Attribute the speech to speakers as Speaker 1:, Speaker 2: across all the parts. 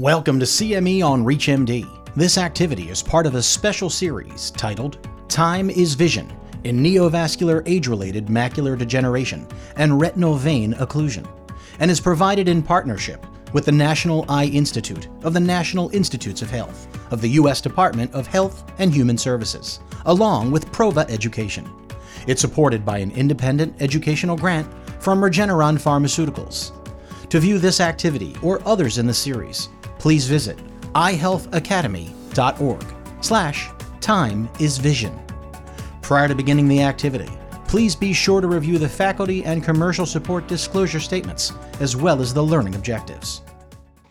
Speaker 1: Welcome to CME on ReachMD. This activity is part of a special series titled Time is Vision in Neovascular Age Related Macular Degeneration and Retinal Vein Occlusion and is provided in partnership with the National Eye Institute of the National Institutes of Health of the U.S. Department of Health and Human Services, along with Prova Education. It's supported by an independent educational grant from Regeneron Pharmaceuticals. To view this activity or others in the series, please visit eyehealthacademy.org slash time is vision. Prior to beginning the activity, please be sure to review the faculty and commercial support disclosure statements, as well as the learning objectives.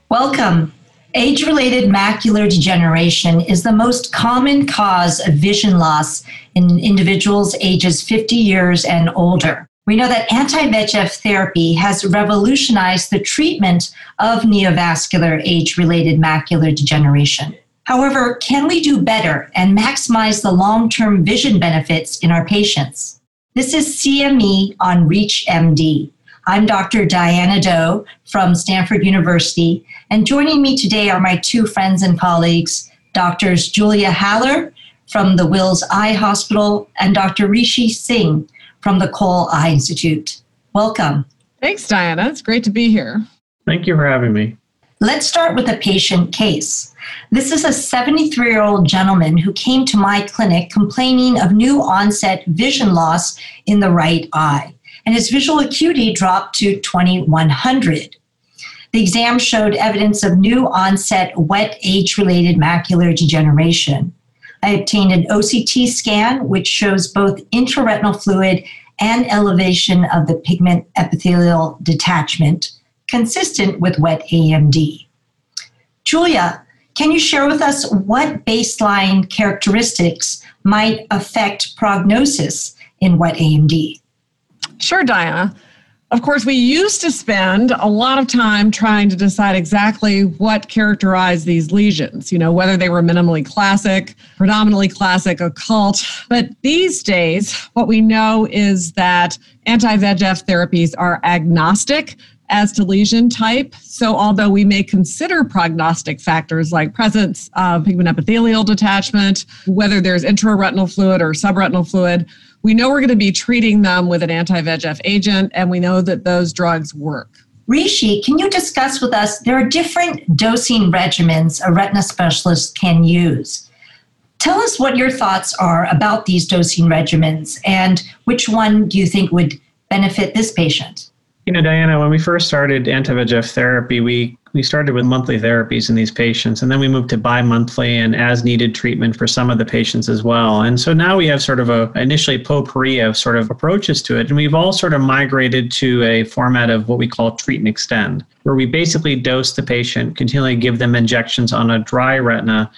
Speaker 2: Welcome. Age related macular degeneration is the most common cause of vision loss in individuals ages 50 years and older. We know that anti VEGF therapy has revolutionized the treatment of neovascular age related macular degeneration. However, can we do better and maximize the long term vision benefits in our patients? This is CME on ReachMD. I'm Dr. Diana Do from Stanford University, and joining me today are my two friends and colleagues, Doctors Julia Haller from the Wills Eye Hospital and Dr. Rishi Singh from the Cole Eye Institute. Welcome.
Speaker 3: Thanks, Diana. It's great to be here.
Speaker 4: Thank you for having me.
Speaker 2: Let's start with a patient case. This is a 73 year old gentleman who came to my clinic complaining of new onset vision loss in the right eye, and his visual acuity dropped to 2100. The exam showed evidence of new onset wet age related macular degeneration. I obtained an OCT scan, which shows both intraretinal fluid and elevation of the pigment epithelial detachment, consistent with wet AMD. Julia, can you share with us what baseline characteristics might affect prognosis in wet AMD?
Speaker 3: Sure, Diana. Of course, we used to spend a lot of time trying to decide exactly what characterized these lesions, you know, whether they were minimally classic, predominantly classic, occult. But these days, what we know is that anti VEGF therapies are agnostic as to lesion type. So, although we may consider prognostic factors like presence of pigment epithelial detachment, whether there's intraretinal fluid or subretinal fluid, we know we're going to be treating them with an anti VEGF agent, and we know that those drugs work.
Speaker 2: Rishi, can you discuss with us? There are different dosing regimens a retina specialist can use. Tell us what your thoughts are about these dosing regimens and which one do you think would benefit this patient?
Speaker 4: You know, Diana, when we first started anti-VEGF therapy, we we started with monthly therapies in these patients, and then we moved to bi-monthly and as-needed treatment for some of the patients as well. And so now we have sort of a initially potpourri of sort of approaches to it, and we've all sort of migrated to a format of what we call treat and extend, where we basically dose the patient, continually give them injections on a dry retina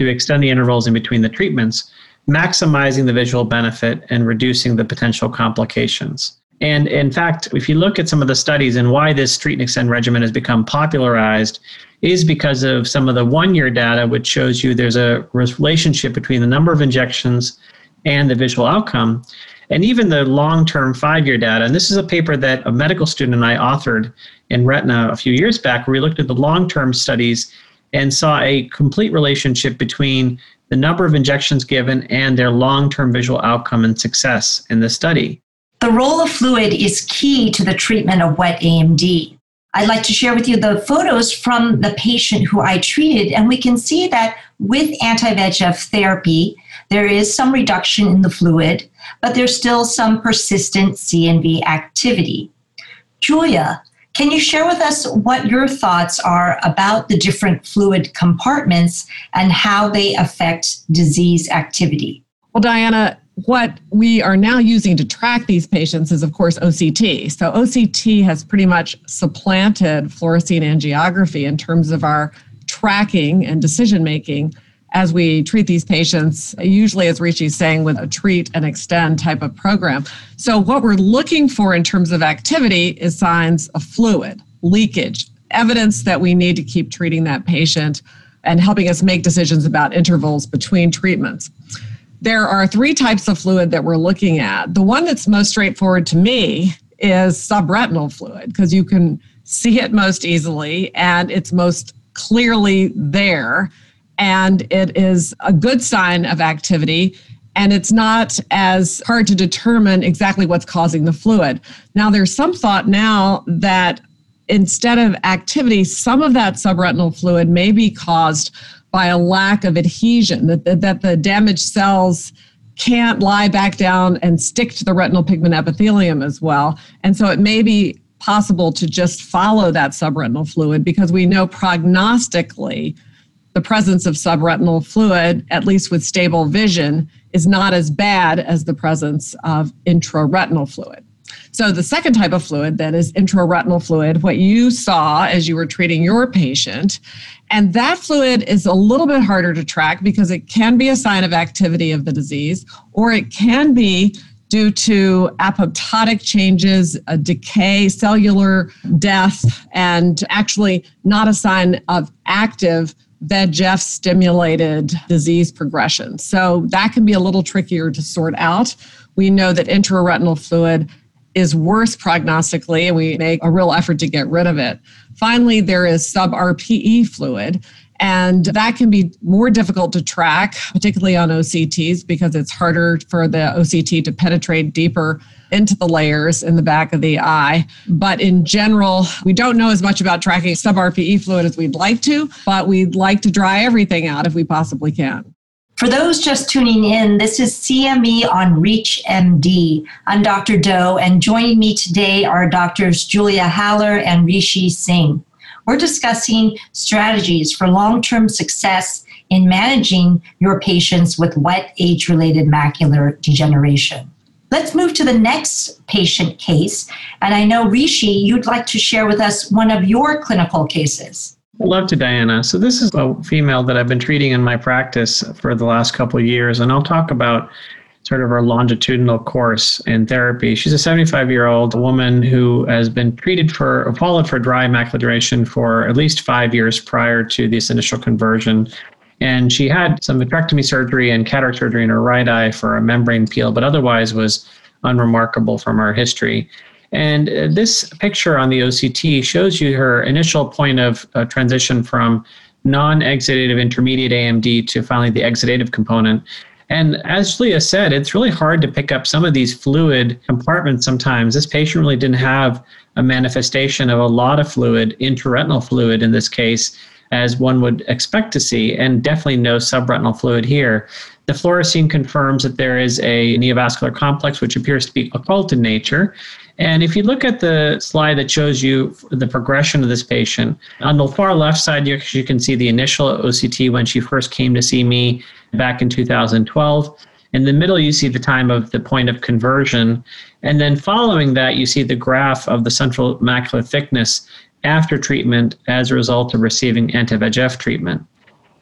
Speaker 4: to extend the intervals in between the treatments, maximizing the visual benefit and reducing the potential complications. And in fact, if you look at some of the studies and why this treat and extend regimen has become popularized, is because of some of the one year data, which shows you there's a relationship between the number of injections and the visual outcome. And even the long term five year data. And this is a paper that a medical student and I authored in Retina a few years back, where we looked at the long term studies and saw a complete relationship between the number of injections given and their long term visual outcome and success in the study.
Speaker 2: The role of fluid is key to the treatment of wet AMD. I'd like to share with you the photos from the patient who I treated, and we can see that with anti VEGF therapy, there is some reduction in the fluid, but there's still some persistent CNV activity. Julia, can you share with us what your thoughts are about the different fluid compartments and how they affect disease activity?
Speaker 3: Well, Diana, what we are now using to track these patients is, of course, OCT. So, OCT has pretty much supplanted fluorescein angiography in terms of our tracking and decision making as we treat these patients, usually, as Rishi's saying, with a treat and extend type of program. So, what we're looking for in terms of activity is signs of fluid, leakage, evidence that we need to keep treating that patient and helping us make decisions about intervals between treatments there are three types of fluid that we're looking at. The one that's most straightforward to me is subretinal fluid because you can see it most easily and it's most clearly there and it is a good sign of activity and it's not as hard to determine exactly what's causing the fluid. Now, there's some thought now that instead of activity, some of that subretinal fluid may be caused by a lack of adhesion, that, that, the damaged cells can't lie back down and stick to the retinal pigment epithelium as well. And so it may be possible to just follow that subretinal fluid because we know prognostically the presence of subretinal fluid, at least with stable vision, is not as bad as the presence of intraretinal fluid. So, the second type of fluid then is intraretinal fluid, what you saw as you were treating your patient, and that fluid is a little bit harder to track because it can be a sign of activity of the disease, or it can be due to apoptotic changes, a decay, cellular death, and actually not a sign of active VEGF stimulated disease progression. So that can be a little trickier to sort out. We know that intraretinal fluid is worse prognostically, and we make a real effort to get rid of it. Finally, there is sub RPE fluid. And that can be more difficult to track, particularly on OCTs, because it's harder for the OCT to penetrate deeper into the layers in the back of the eye. But in general, we don't know as much about tracking sub-RPE fluid as we'd like to, but we'd like to dry everything out if we possibly can.
Speaker 2: For those just tuning in, this is CME on ReachMD. I'm Dr. Do, and joining me today are Doctors Julia Haller and Rishi Singh. We're discussing strategies for long term success in managing your patients with wet age related macular degeneration. Let's move to the next patient case. And I know, Rishi, you'd like to share with us one of your clinical cases.
Speaker 4: I'd love to, Diana. So, this is a female that I've been treating in my practice for the last couple years, and I'll talk about sort of her longitudinal course in therapy. She's a 75 year old woman who has been treated for, followed for dry macular degeneration for at least five years prior to this initial conversion. And she had some vitrectomy surgery and cataract surgery in her right eye for a membrane peel, but otherwise was unremarkable from her history. And uh, this picture on the OCT shows you her initial point of uh, transition from non exudative intermediate AMD to finally the exudative component. And as Leah said, it's really hard to pick up some of these fluid compartments sometimes. This patient really didn't have a manifestation of a lot of fluid, intraretinal fluid in this case as one would expect to see, and definitely no subretinal fluid here. The fluorescein confirms that there is a neovascular complex, which appears to be occult in nature. And if you look at the slide that shows you the progression of this patient, on the far left side, you, you can see the initial OCT when she first came to see me back in 2012. In the middle, you see the time of the point of conversion. And then following that, you see the graph of the central macular thickness after treatment as a result of receiving anti VEGF treatment.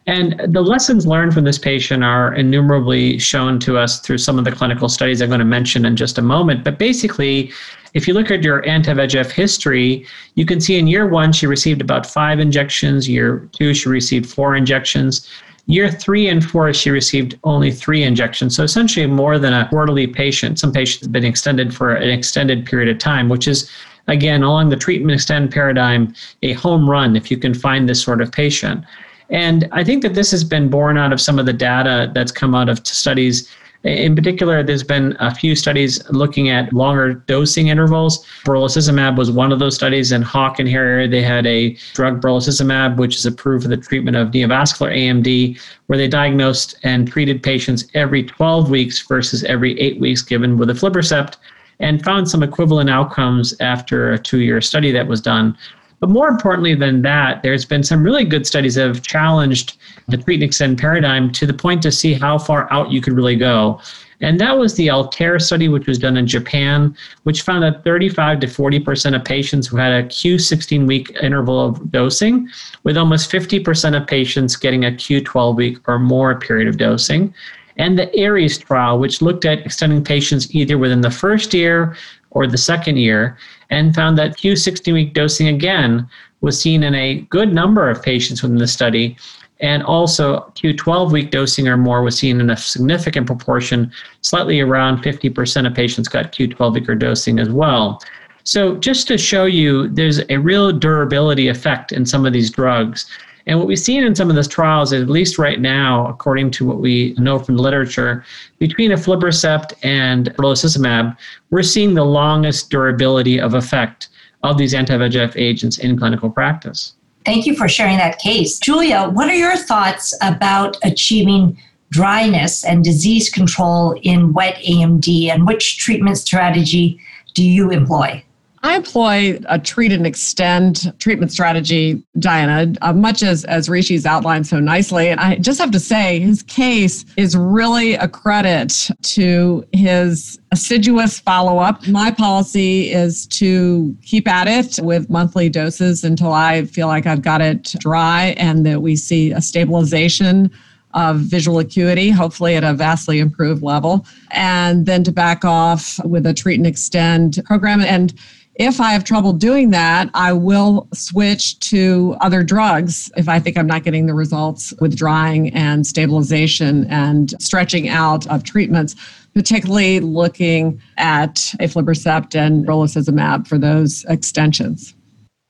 Speaker 4: And the lessons learned from this patient are innumerably shown to us through some of the clinical studies I'm going to mention in just a moment. But basically, if you look at your anti VEGF history, you can see in year one, she received about five injections. Year two, she received four injections. Year three and four, she received only three injections. So essentially, more than a quarterly patient. Some patients have been extended for an extended period of time, which is again, along the treat and extend paradigm, a home run if you can find this sort of patient. And I think that this has been borne out of some of the data that's come out of studies. In particular, there's been a few studies looking at longer dosing intervals. Brolucizumab was one of those studies. In Hawk and Harrier, they had a drug brolucizumab, which is approved for the treatment of neovascular AMD, where they diagnosed and treated patients every 12 weeks versus every eight weeks given with aflibercept and found some equivalent outcomes after a two year study that was done. But more importantly than that, there's been some really good studies that have challenged the treat and extend paradigm to the point to see how far out you could really go. And that was the Altair study, which was done in Japan, which found that 35 to 40% of patients who had a Q16 week interval of dosing, with almost 50% of patients getting a Q12 week or more period of dosing and the ARIES trial, which looked at extending patients either within the first year or the second year, and found that Q16 week dosing again was seen in a good number of patients within the study. And also, Q12 week dosing or more was seen in a significant proportion, slightly around 50% of patients got Q12 week or dosing as well. So, just to show you, there's a real durability effect in some of these drugs. And what we've seen in some of those trials, at least right now, according to what we know from the literature, between aflibercept and brolucizumab, we're seeing the longest durability of effect of these anti-VEGF agents in clinical practice.
Speaker 2: Thank you for sharing that case. Julia, what are your thoughts about achieving dryness and disease control in wet AMD, and which treatment strategy do you employ?
Speaker 3: I employ a treat and extend treatment strategy, Diana, uh, much as, as Rishi's outlined so nicely. And I just have to say, his case is really a credit to his assiduous follow up. My policy is to keep at it with monthly doses until I feel like I've got it dry and that we see a stabilization of visual acuity, hopefully at a vastly improved level, and then to back off with a treat and extend program. And if I have trouble doing that, I will switch to other drugs if I think I'm not getting the results with drying and stabilization and stretching out of treatments, particularly looking at aflibercept and brolucizumab for those extensions.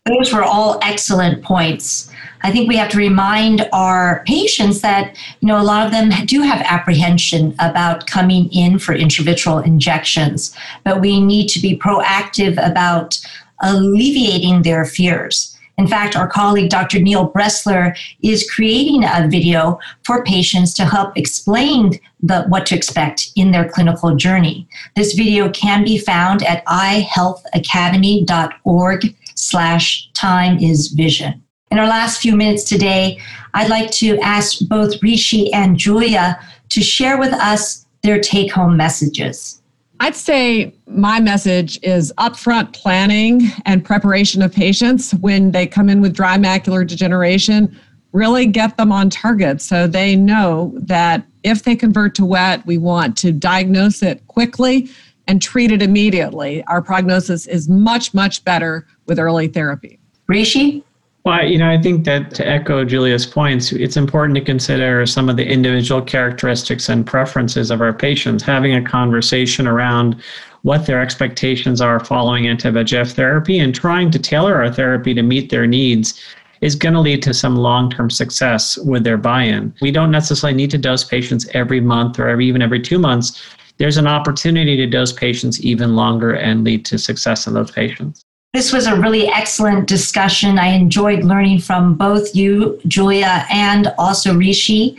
Speaker 2: Those were all excellent points. I think we have to remind our patients that, you know, a lot of them do have apprehension about coming in for intravitreal injections, but we need to be proactive about alleviating their fears. In fact, our colleague Dr. Neil Bressler is creating a video for patients to help explain the, what to expect in their clinical journey. This video can be found at eyehealthacademy.org slash time is vision. In our last few minutes today, I'd like to ask both Rishi and Julia to share with us their take home messages.
Speaker 3: I'd say my message is upfront planning and preparation of patients when they come in with dry macular degeneration. Really get them on target so they know that if they convert to wet, we want to diagnose it quickly and treat it immediately. Our prognosis is much, much better with early therapy.
Speaker 2: Rishi?
Speaker 4: Well, you know, I think that to echo Julia's points, it's important to consider some of the individual characteristics and preferences of our patients, having a conversation around what their expectations are following anti-VEGF therapy and trying to tailor our therapy to meet their needs is going to lead to some long-term success with their buy-in. We don't necessarily need to dose patients every month or every, even every two months. There's an opportunity to dose patients even longer and lead to success in those patients.
Speaker 2: This was a really excellent discussion. I enjoyed learning from both you, Julia, and also Rishi.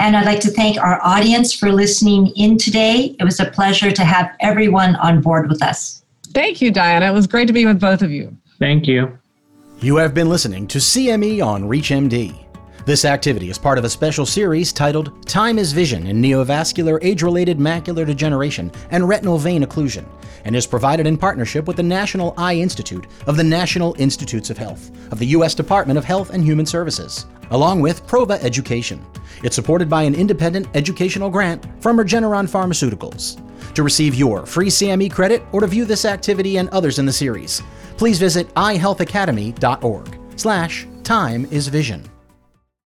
Speaker 2: And I'd like to thank our audience for listening in today. It was a pleasure to have everyone on board with us.
Speaker 3: Thank you, Diana. It was great to be with both of you.
Speaker 4: Thank you.
Speaker 1: You have been listening to CME on ReachMD. This activity is part of a special series titled Time is Vision in Neovascular Age Related Macular Degeneration and Retinal Vein Occlusion and is provided in partnership with the National Eye Institute of the National Institutes of Health of the U.S. Department of Health and Human Services, along with Prova Education. It's supported by an independent educational grant from Regeneron Pharmaceuticals. To receive your free CME credit or to view this activity and others in the series, please visit eyehealthacademy.org slash time is vision.